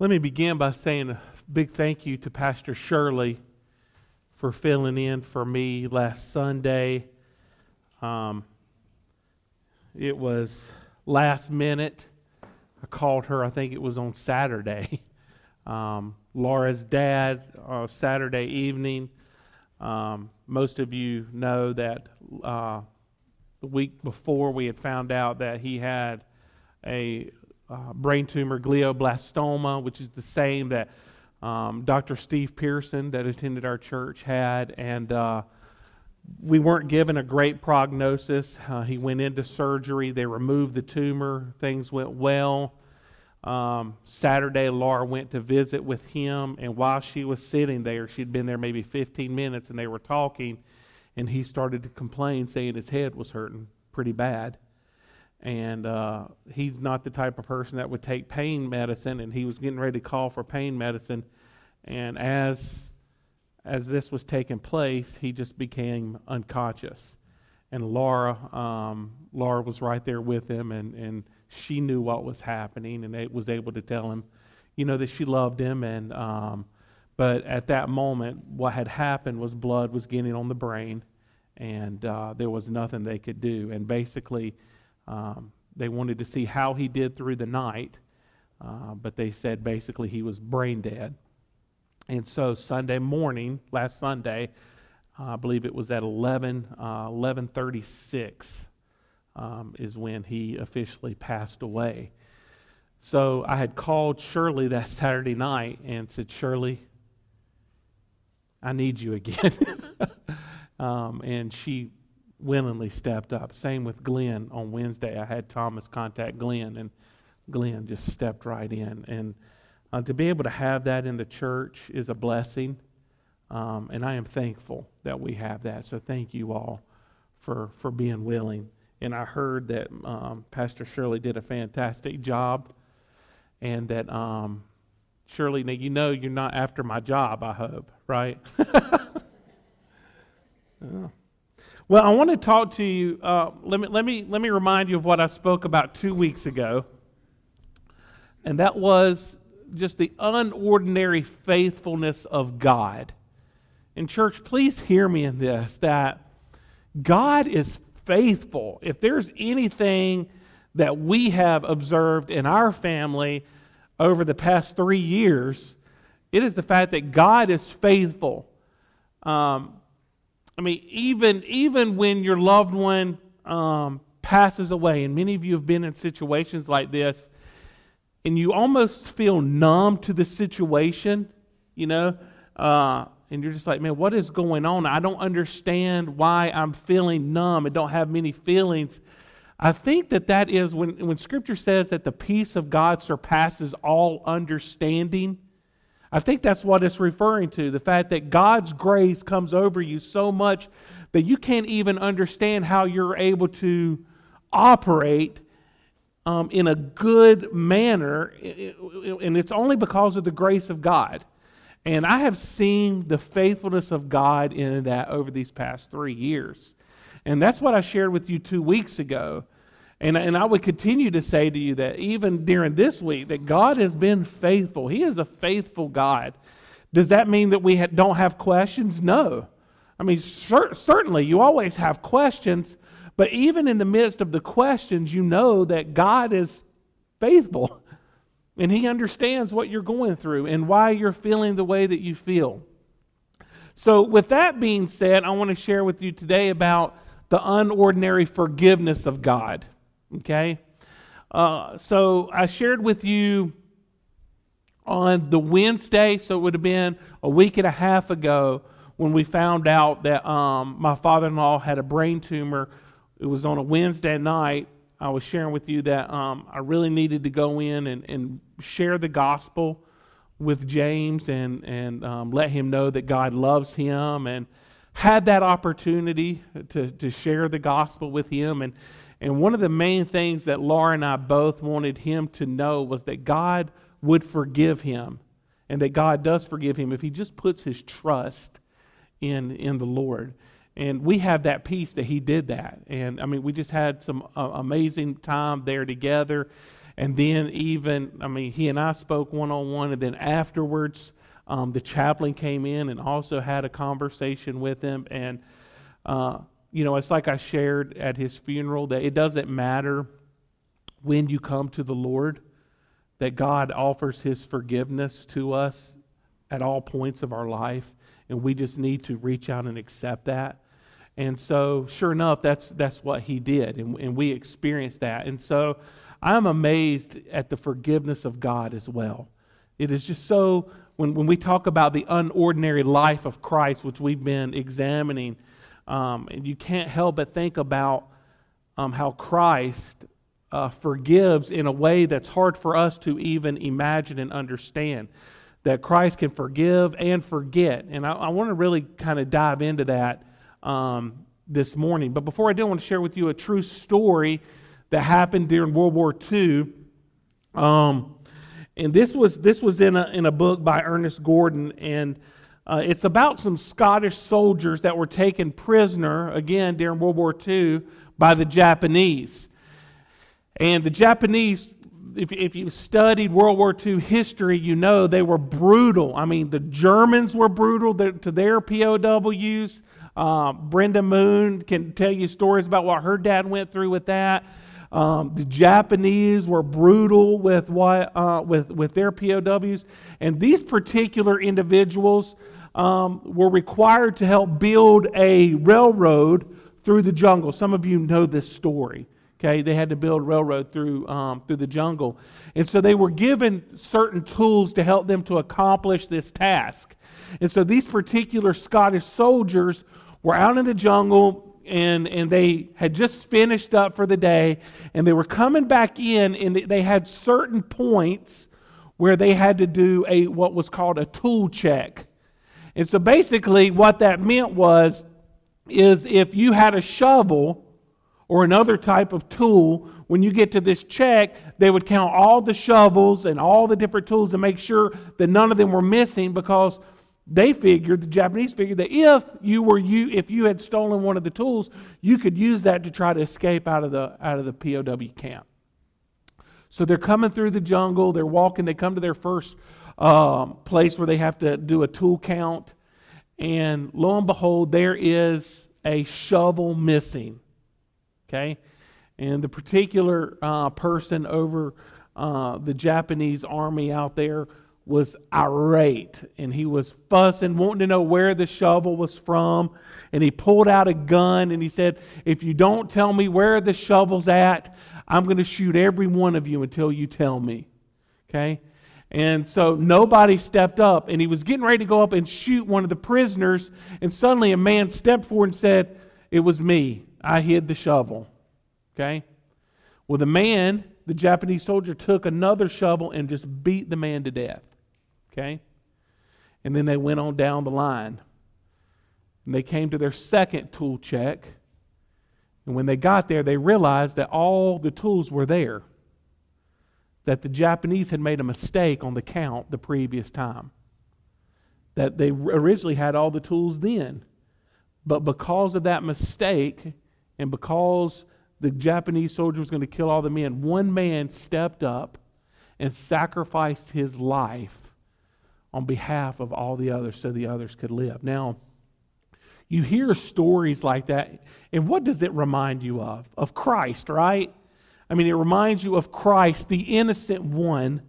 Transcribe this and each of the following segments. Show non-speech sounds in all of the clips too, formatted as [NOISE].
Let me begin by saying a big thank you to Pastor Shirley for filling in for me last Sunday. Um, it was last minute. I called her, I think it was on Saturday. [LAUGHS] Um, Laura's dad, uh, Saturday evening. Um, most of you know that uh, the week before we had found out that he had a uh, brain tumor, glioblastoma, which is the same that um, Dr. Steve Pearson, that attended our church, had. And uh, we weren't given a great prognosis. Uh, he went into surgery, they removed the tumor, things went well. Um, Saturday, Laura went to visit with him, and while she was sitting there, she'd been there maybe 15 minutes, and they were talking, and he started to complain, saying his head was hurting pretty bad and uh, he's not the type of person that would take pain medicine and he was getting ready to call for pain medicine. And as as this was taking place he just became unconscious. And laura um, laura was right there with him and, and she knew what was happening and it was able to tell him you know that she loved him. And um, but at that moment what had happened was blood was getting on the brain and uh, there was nothing they could do. And basically um, they wanted to see how he did through the night, uh, but they said basically he was brain dead. And so Sunday morning, last Sunday, uh, I believe it was at 11, uh, 1136 um, is when he officially passed away. So I had called Shirley that [LAUGHS] Saturday night and said, Shirley, I need you again. [LAUGHS] um, and she willingly stepped up. Same with Glenn on Wednesday. I had Thomas contact Glenn, and Glenn just stepped right in. And uh, to be able to have that in the church is a blessing, um, and I am thankful that we have that. So thank you all for for being willing. And I heard that um, Pastor Shirley did a fantastic job, and that um, Shirley, now you know you're not after my job. I hope, right? [LAUGHS] oh. Well, I want to talk to you. Uh, let, me, let, me, let me remind you of what I spoke about two weeks ago. And that was just the unordinary faithfulness of God. And, church, please hear me in this that God is faithful. If there's anything that we have observed in our family over the past three years, it is the fact that God is faithful. Um, I mean, even even when your loved one um, passes away, and many of you have been in situations like this, and you almost feel numb to the situation, you know, uh, and you're just like, man, what is going on? I don't understand why I'm feeling numb. and don't have many feelings. I think that that is when when Scripture says that the peace of God surpasses all understanding I think that's what it's referring to the fact that God's grace comes over you so much that you can't even understand how you're able to operate um, in a good manner, and it's only because of the grace of God. And I have seen the faithfulness of God in that over these past three years. And that's what I shared with you two weeks ago. And, and I would continue to say to you that even during this week, that God has been faithful. He is a faithful God. Does that mean that we ha- don't have questions? No. I mean, cer- certainly you always have questions, but even in the midst of the questions, you know that God is faithful [LAUGHS] and He understands what you're going through and why you're feeling the way that you feel. So, with that being said, I want to share with you today about the unordinary forgiveness of God. Okay? Uh, so I shared with you on the Wednesday, so it would have been a week and a half ago when we found out that um, my father in law had a brain tumor. It was on a Wednesday night. I was sharing with you that um, I really needed to go in and, and share the gospel with James and, and um, let him know that God loves him and had that opportunity to, to share the gospel with him. And and one of the main things that Laura and I both wanted him to know was that God would forgive him and that God does forgive him if he just puts his trust in, in the Lord. And we have that peace that he did that. And I mean, we just had some uh, amazing time there together. And then, even, I mean, he and I spoke one on one, and then afterwards, um, the chaplain came in and also had a conversation with him. And, uh, you know, it's like I shared at his funeral that it doesn't matter when you come to the Lord, that God offers his forgiveness to us at all points of our life, and we just need to reach out and accept that. And so, sure enough, that's, that's what he did, and, and we experienced that. And so, I'm amazed at the forgiveness of God as well. It is just so, when, when we talk about the unordinary life of Christ, which we've been examining, um, and you can't help but think about um, how Christ uh, forgives in a way that's hard for us to even imagine and understand. That Christ can forgive and forget. And I, I want to really kind of dive into that um, this morning. But before I do, I want to share with you a true story that happened during World War II. Um, and this was this was in a in a book by Ernest Gordon, and uh, it's about some Scottish soldiers that were taken prisoner again during World War II by the Japanese. And the Japanese, if, if you've studied World War II history, you know they were brutal. I mean, the Germans were brutal to their POWs. Uh, Brenda Moon can tell you stories about what her dad went through with that. Um, the Japanese were brutal with, what, uh, with, with their POWs. And these particular individuals um, were required to help build a railroad through the jungle. Some of you know this story. Okay, they had to build railroad through um, through the jungle, and so they were given certain tools to help them to accomplish this task. And so these particular Scottish soldiers were out in the jungle, and and they had just finished up for the day, and they were coming back in, and they had certain points where they had to do a what was called a tool check. And so basically, what that meant was, is if you had a shovel or another type of tool, when you get to this check, they would count all the shovels and all the different tools to make sure that none of them were missing because they figured, the Japanese figured that if you were you if you had stolen one of the tools, you could use that to try to escape out of the out of the POW camp. So they're coming through the jungle, they're walking, they come to their first um, place where they have to do a tool count, and lo and behold, there is a shovel missing. Okay? And the particular uh, person over uh, the Japanese army out there was irate and he was fussing, wanting to know where the shovel was from. And he pulled out a gun and he said, If you don't tell me where the shovel's at, I'm going to shoot every one of you until you tell me. Okay? And so nobody stepped up, and he was getting ready to go up and shoot one of the prisoners, and suddenly a man stepped forward and said, It was me. I hid the shovel. Okay? Well, the man, the Japanese soldier, took another shovel and just beat the man to death. Okay? And then they went on down the line. And they came to their second tool check. And when they got there, they realized that all the tools were there. That the Japanese had made a mistake on the count the previous time. That they originally had all the tools then. But because of that mistake, and because the Japanese soldier was going to kill all the men, one man stepped up and sacrificed his life on behalf of all the others so the others could live. Now, you hear stories like that, and what does it remind you of? Of Christ, right? I mean, it reminds you of Christ, the innocent one,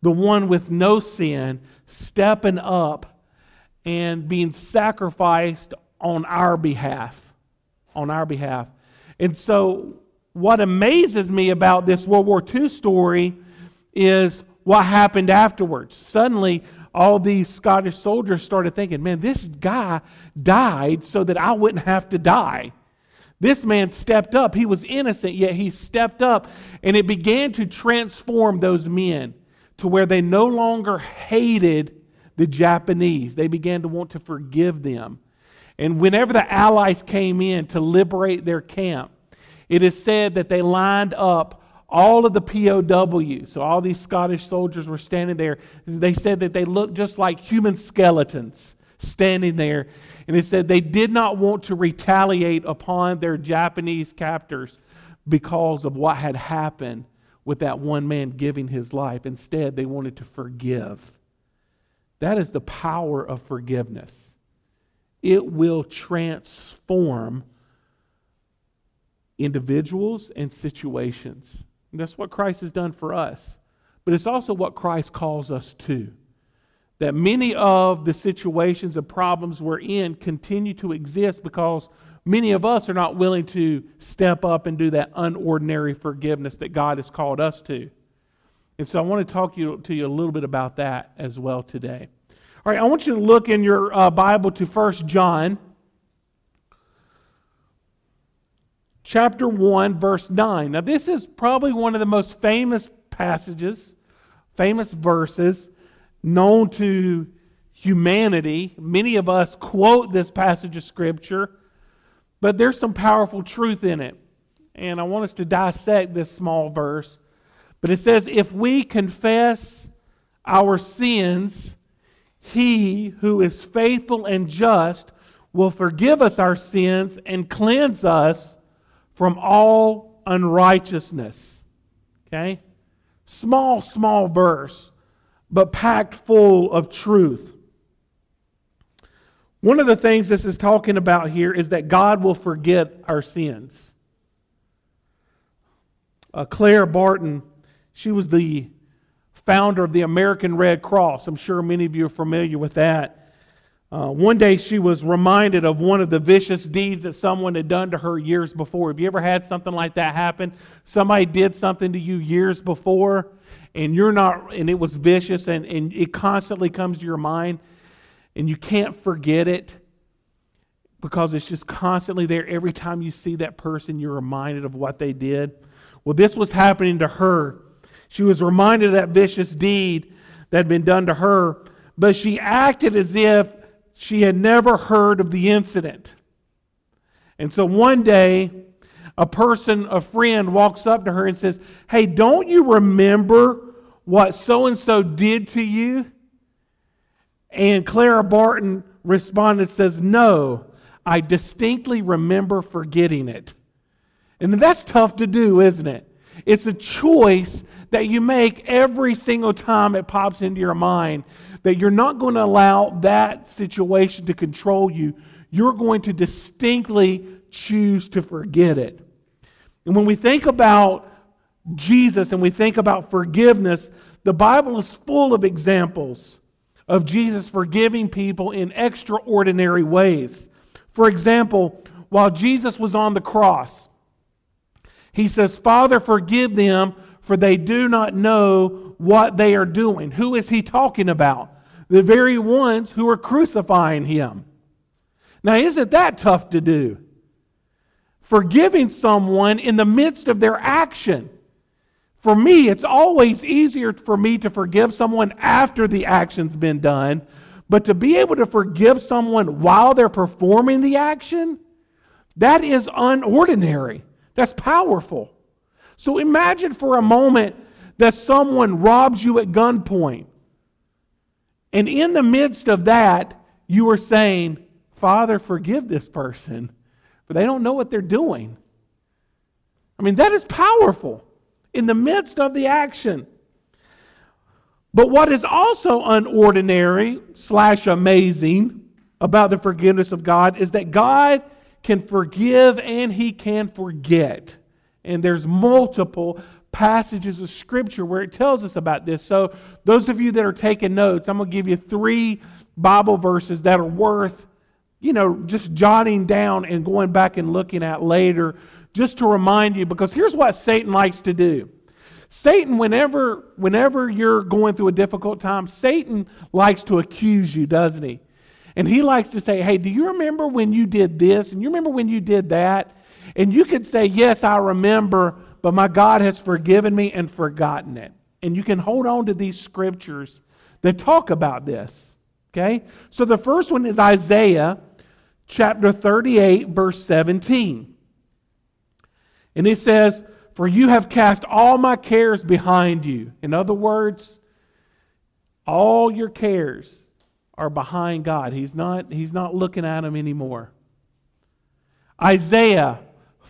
the one with no sin, stepping up and being sacrificed on our behalf. On our behalf. And so, what amazes me about this World War II story is what happened afterwards. Suddenly, all these Scottish soldiers started thinking, man, this guy died so that I wouldn't have to die. This man stepped up. He was innocent, yet he stepped up, and it began to transform those men to where they no longer hated the Japanese. They began to want to forgive them. And whenever the Allies came in to liberate their camp, it is said that they lined up all of the POWs. So all these Scottish soldiers were standing there. They said that they looked just like human skeletons standing there. And it said they did not want to retaliate upon their Japanese captors because of what had happened with that one man giving his life. Instead, they wanted to forgive. That is the power of forgiveness. It will transform individuals and situations. And that's what Christ has done for us. But it's also what Christ calls us to. That many of the situations and problems we're in continue to exist because many of us are not willing to step up and do that unordinary forgiveness that God has called us to. And so I want to talk you, to you a little bit about that as well today. All right, I want you to look in your uh, Bible to First John chapter 1 verse 9. Now this is probably one of the most famous passages, famous verses known to humanity. Many of us quote this passage of scripture but there's some powerful truth in it. And I want us to dissect this small verse. But it says, If we confess our sins, he who is faithful and just will forgive us our sins and cleanse us from all unrighteousness. Okay? Small, small verse, but packed full of truth. One of the things this is talking about here is that God will forget our sins. Uh, Clara Barton, she was the founder of the American Red Cross. I'm sure many of you are familiar with that. Uh, one day she was reminded of one of the vicious deeds that someone had done to her years before. Have you ever had something like that happen? Somebody did something to you years before, and you're not, and it was vicious, and, and it constantly comes to your mind and you can't forget it because it's just constantly there. Every time you see that person, you're reminded of what they did. Well, this was happening to her. She was reminded of that vicious deed that had been done to her, but she acted as if she had never heard of the incident. And so one day, a person, a friend, walks up to her and says, Hey, don't you remember what so and so did to you? And Clara Barton responded, says, No, I distinctly remember forgetting it. And that's tough to do, isn't it? It's a choice that you make every single time it pops into your mind that you're not going to allow that situation to control you. You're going to distinctly choose to forget it. And when we think about Jesus and we think about forgiveness, the Bible is full of examples of Jesus forgiving people in extraordinary ways. For example, while Jesus was on the cross, he says, Father, forgive them, for they do not know what they are doing. Who is he talking about? The very ones who are crucifying him. Now, isn't that tough to do? Forgiving someone in the midst of their action. For me, it's always easier for me to forgive someone after the action's been done, but to be able to forgive someone while they're performing the action, that is unordinary. That's powerful. So imagine for a moment that someone robs you at gunpoint. And in the midst of that, you are saying, Father, forgive this person, but they don't know what they're doing. I mean, that is powerful in the midst of the action. But what is also unordinary slash amazing about the forgiveness of God is that God can forgive and he can forget. And there's multiple passages of scripture where it tells us about this. So those of you that are taking notes, I'm going to give you three Bible verses that are worth, you know, just jotting down and going back and looking at later just to remind you, because here's what Satan likes to do. Satan, whenever, whenever you're going through a difficult time, Satan likes to accuse you, doesn't he? And he likes to say, Hey, do you remember when you did this? And you remember when you did that? And you could say, Yes, I remember, but my God has forgiven me and forgotten it. And you can hold on to these scriptures that talk about this. Okay? So the first one is Isaiah chapter 38, verse 17. And he says, For you have cast all my cares behind you. In other words, all your cares are behind God. He's not, he's not looking at them anymore. Isaiah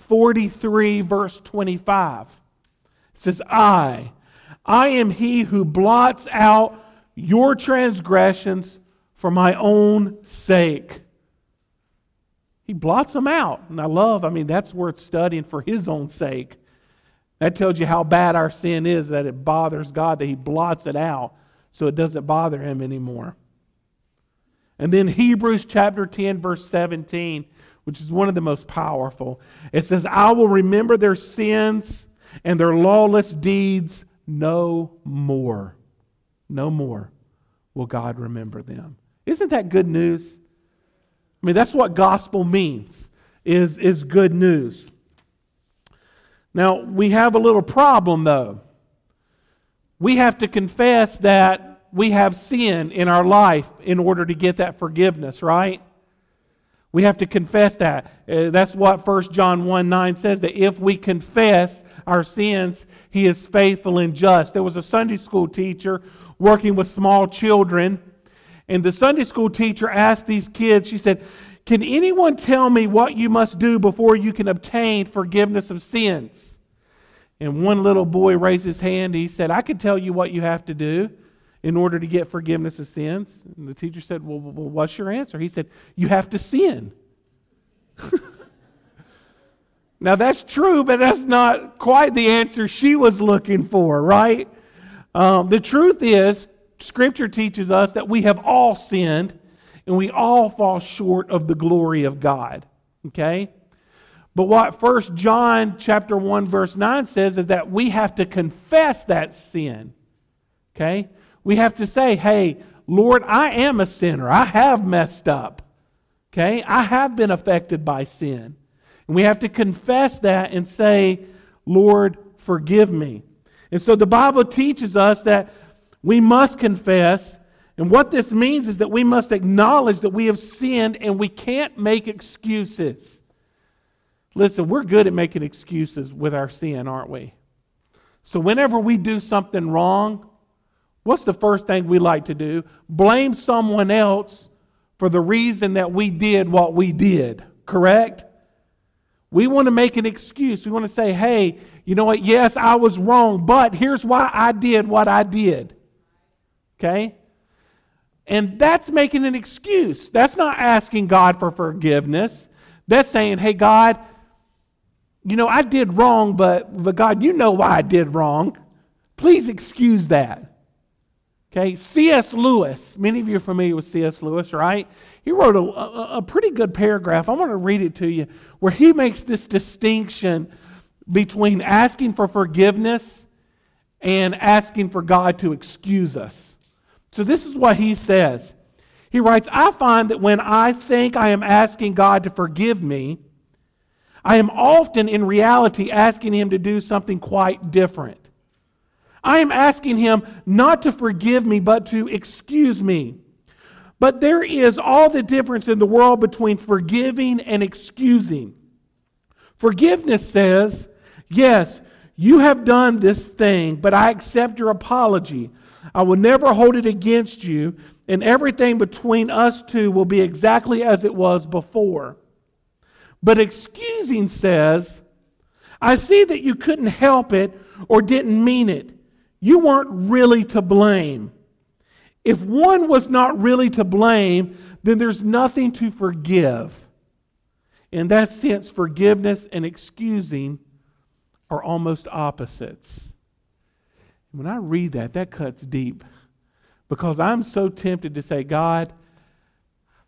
43, verse 25 says, I, I am he who blots out your transgressions for my own sake. He blots them out. And I love, I mean, that's worth studying for his own sake. That tells you how bad our sin is, that it bothers God, that he blots it out so it doesn't bother him anymore. And then Hebrews chapter 10, verse 17, which is one of the most powerful. It says, I will remember their sins and their lawless deeds no more. No more will God remember them. Isn't that good news? I mean, that's what gospel means, is, is good news. Now, we have a little problem, though. We have to confess that we have sin in our life in order to get that forgiveness, right? We have to confess that. Uh, that's what 1 John 1 9 says that if we confess our sins, he is faithful and just. There was a Sunday school teacher working with small children, and the Sunday school teacher asked these kids, she said, Can anyone tell me what you must do before you can obtain forgiveness of sins? And one little boy raised his hand. He said, I can tell you what you have to do in order to get forgiveness of sins. And the teacher said, Well, well what's your answer? He said, You have to sin. [LAUGHS] now, that's true, but that's not quite the answer she was looking for, right? Um, the truth is, Scripture teaches us that we have all sinned and we all fall short of the glory of God. Okay? But what First John chapter 1 verse 9 says is that we have to confess that sin. Okay? We have to say, "Hey, Lord, I am a sinner. I have messed up." Okay? I have been affected by sin. And we have to confess that and say, "Lord, forgive me." And so the Bible teaches us that we must confess. And what this means is that we must acknowledge that we have sinned and we can't make excuses. Listen, we're good at making excuses with our sin, aren't we? So whenever we do something wrong, what's the first thing we like to do? Blame someone else for the reason that we did what we did, correct? We want to make an excuse. We want to say, hey, you know what? Yes, I was wrong, but here's why I did what I did. Okay? And that's making an excuse. That's not asking God for forgiveness. That's saying, hey, God, you know, I did wrong, but, but God, you know why I did wrong. Please excuse that. Okay, C.S. Lewis, many of you are familiar with C.S. Lewis, right? He wrote a, a, a pretty good paragraph. I want to read it to you where he makes this distinction between asking for forgiveness and asking for God to excuse us. So, this is what he says. He writes, I find that when I think I am asking God to forgive me, I am often in reality asking Him to do something quite different. I am asking Him not to forgive me, but to excuse me. But there is all the difference in the world between forgiving and excusing. Forgiveness says, Yes, you have done this thing, but I accept your apology. I will never hold it against you, and everything between us two will be exactly as it was before. But excusing says, I see that you couldn't help it or didn't mean it. You weren't really to blame. If one was not really to blame, then there's nothing to forgive. In that sense, forgiveness and excusing are almost opposites. When I read that, that cuts deep because I'm so tempted to say, God,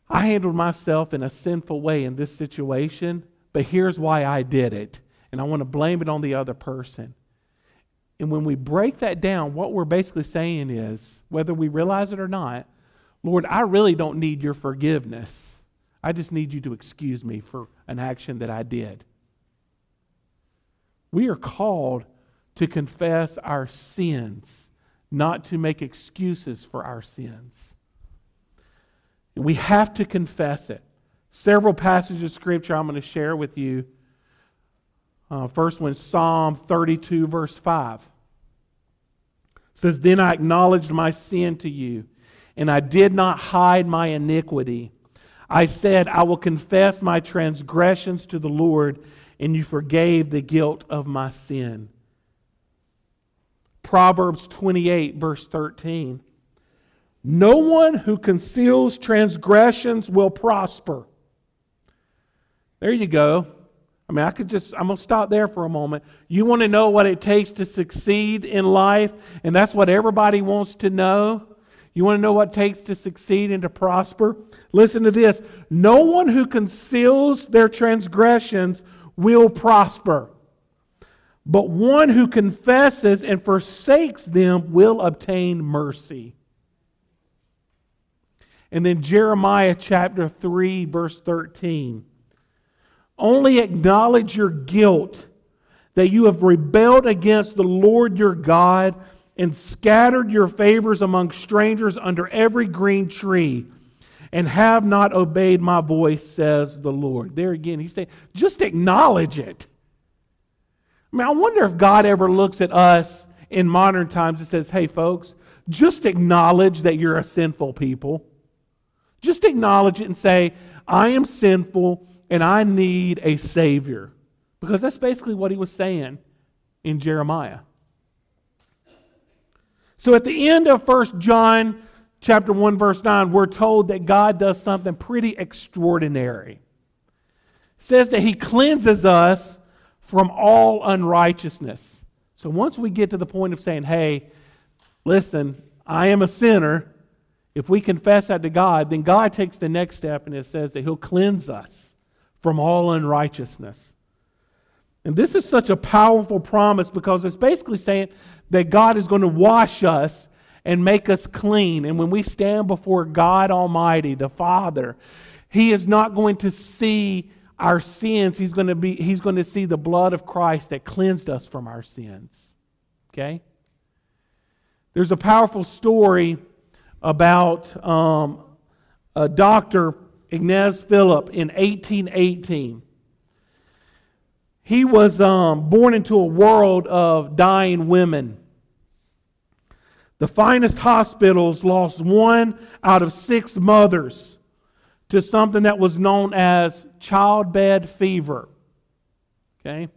I handled myself in a sinful way in this situation, but here's why I did it. And I want to blame it on the other person. And when we break that down, what we're basically saying is, whether we realize it or not, Lord, I really don't need your forgiveness. I just need you to excuse me for an action that I did. We are called to confess our sins, not to make excuses for our sins. We have to confess it. Several passages of scripture I'm going to share with you. Uh, first one, Psalm 32, verse 5. It says, Then I acknowledged my sin to you, and I did not hide my iniquity. I said, I will confess my transgressions to the Lord, and you forgave the guilt of my sin. Proverbs 28, verse 13. No one who conceals transgressions will prosper. There you go. I mean, I could just, I'm going to stop there for a moment. You want to know what it takes to succeed in life, and that's what everybody wants to know. You want to know what it takes to succeed and to prosper? Listen to this no one who conceals their transgressions will prosper, but one who confesses and forsakes them will obtain mercy. And then Jeremiah chapter 3, verse 13. Only acknowledge your guilt that you have rebelled against the Lord your God and scattered your favors among strangers under every green tree and have not obeyed my voice, says the Lord. There again, he's saying, just acknowledge it. I mean, I wonder if God ever looks at us in modern times and says, hey, folks, just acknowledge that you're a sinful people. Just acknowledge it and say, I am sinful and I need a Savior. Because that's basically what he was saying in Jeremiah. So at the end of 1 John chapter 1 verse 9, we're told that God does something pretty extraordinary. It says that he cleanses us from all unrighteousness. So once we get to the point of saying, "Hey, listen, I am a sinner," if we confess that to God, then God takes the next step and it says that he'll cleanse us from all unrighteousness. And this is such a powerful promise because it's basically saying that God is going to wash us and make us clean. And when we stand before God Almighty, the Father, He is not going to see our sins. He's going to, be, he's going to see the blood of Christ that cleansed us from our sins. Okay? There's a powerful story about um, a doctor Ignaz Philipp in 1818. He was um, born into a world of dying women. The finest hospitals lost one out of six mothers to something that was known as childbed fever. Okay?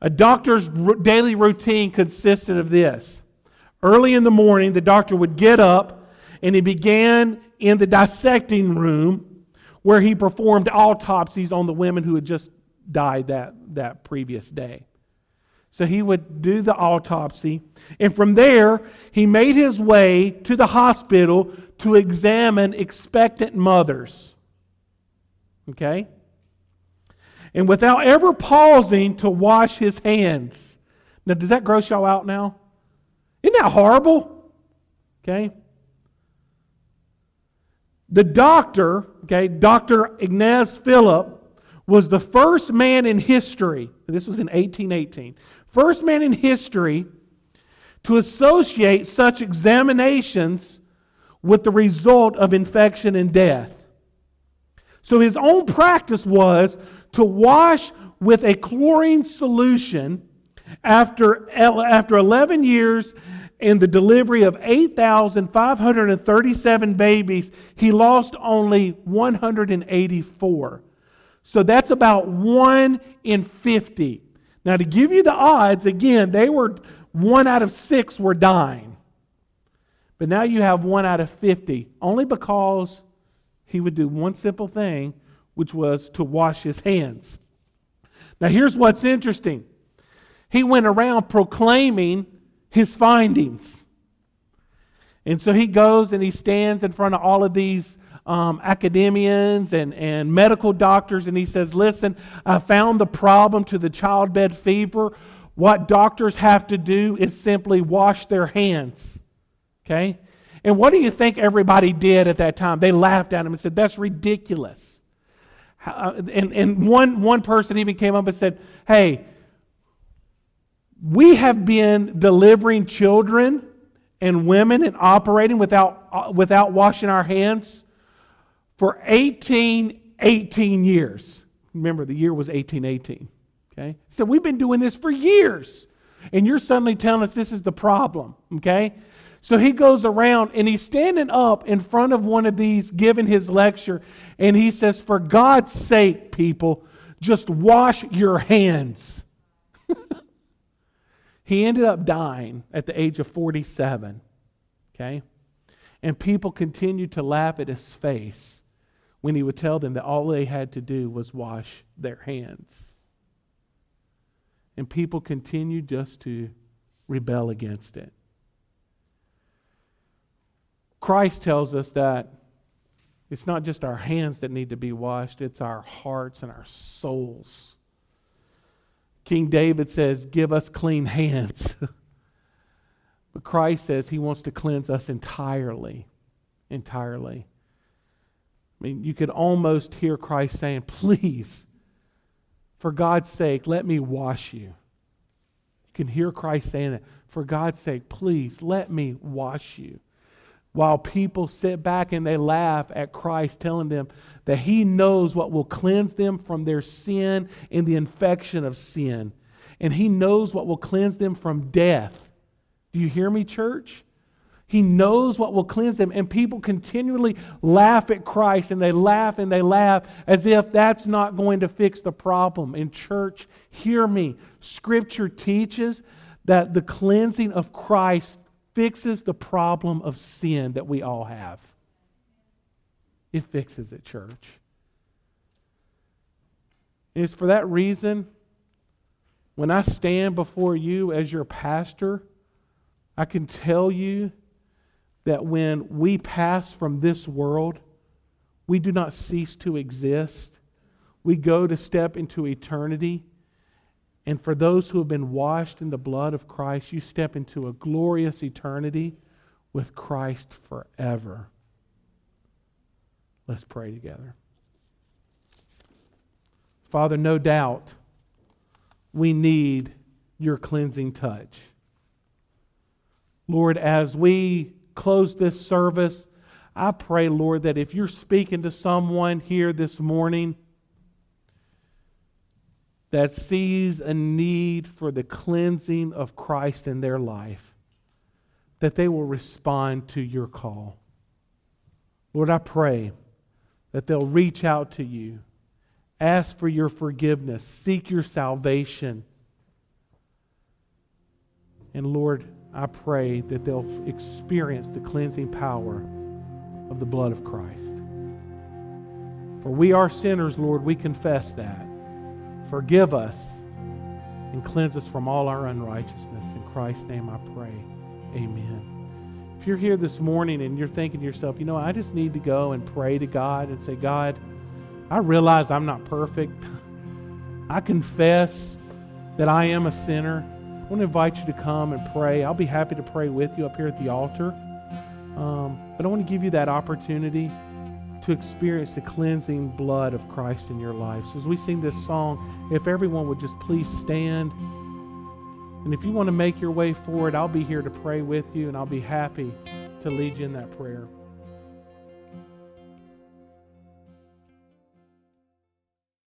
A doctor's daily routine consisted of this. Early in the morning, the doctor would get up and he began in the dissecting room where he performed autopsies on the women who had just died that, that previous day. So he would do the autopsy, and from there, he made his way to the hospital to examine expectant mothers. Okay? And without ever pausing to wash his hands. Now, does that gross y'all out now? Isn't that horrible? Okay? The doctor, okay, Dr. Ignaz Philipp, was the first man in history, this was in 1818, first man in history to associate such examinations with the result of infection and death. So his own practice was to wash with a chlorine solution after, after 11 years in the delivery of 8,537 babies, he lost only 184. So that's about 1 in 50. Now, to give you the odds, again, they were 1 out of 6 were dying. But now you have 1 out of 50, only because he would do one simple thing, which was to wash his hands. Now, here's what's interesting. He went around proclaiming his findings. And so he goes and he stands in front of all of these um, academians and, and medical doctors and he says, Listen, I found the problem to the childbed fever. What doctors have to do is simply wash their hands. Okay? And what do you think everybody did at that time? They laughed at him and said, That's ridiculous. Uh, and and one, one person even came up and said, Hey, we have been delivering children and women and operating without, uh, without washing our hands for 18, 18 years. Remember, the year was 1818. Okay? So we've been doing this for years. And you're suddenly telling us this is the problem. Okay? So he goes around and he's standing up in front of one of these, giving his lecture, and he says, For God's sake, people, just wash your hands. [LAUGHS] He ended up dying at the age of 47. Okay? And people continued to laugh at his face when he would tell them that all they had to do was wash their hands. And people continued just to rebel against it. Christ tells us that it's not just our hands that need to be washed, it's our hearts and our souls. King David says, Give us clean hands. [LAUGHS] but Christ says he wants to cleanse us entirely. Entirely. I mean, you could almost hear Christ saying, Please, for God's sake, let me wash you. You can hear Christ saying that. For God's sake, please, let me wash you. While people sit back and they laugh at Christ, telling them that He knows what will cleanse them from their sin and the infection of sin. And He knows what will cleanse them from death. Do you hear me, church? He knows what will cleanse them. And people continually laugh at Christ and they laugh and they laugh as if that's not going to fix the problem. In church, hear me. Scripture teaches that the cleansing of Christ fixes the problem of sin that we all have. It fixes it, church. It's for that reason, when I stand before you as your pastor, I can tell you that when we pass from this world, we do not cease to exist. We go to step into eternity. And for those who have been washed in the blood of Christ, you step into a glorious eternity with Christ forever. Let's pray together. Father, no doubt we need your cleansing touch. Lord, as we close this service, I pray, Lord, that if you're speaking to someone here this morning that sees a need for the cleansing of Christ in their life, that they will respond to your call. Lord, I pray that they'll reach out to you, ask for your forgiveness, seek your salvation. And Lord, I pray that they'll experience the cleansing power of the blood of Christ. For we are sinners, Lord, we confess that. Forgive us and cleanse us from all our unrighteousness. In Christ's name I pray. Amen. If you're here this morning and you're thinking to yourself, you know, I just need to go and pray to God and say, God, I realize I'm not perfect. I confess that I am a sinner. I want to invite you to come and pray. I'll be happy to pray with you up here at the altar. Um, but I want to give you that opportunity to experience the cleansing blood of Christ in your life. So as we sing this song, if everyone would just please stand. And if you want to make your way forward, I'll be here to pray with you and I'll be happy to lead you in that prayer.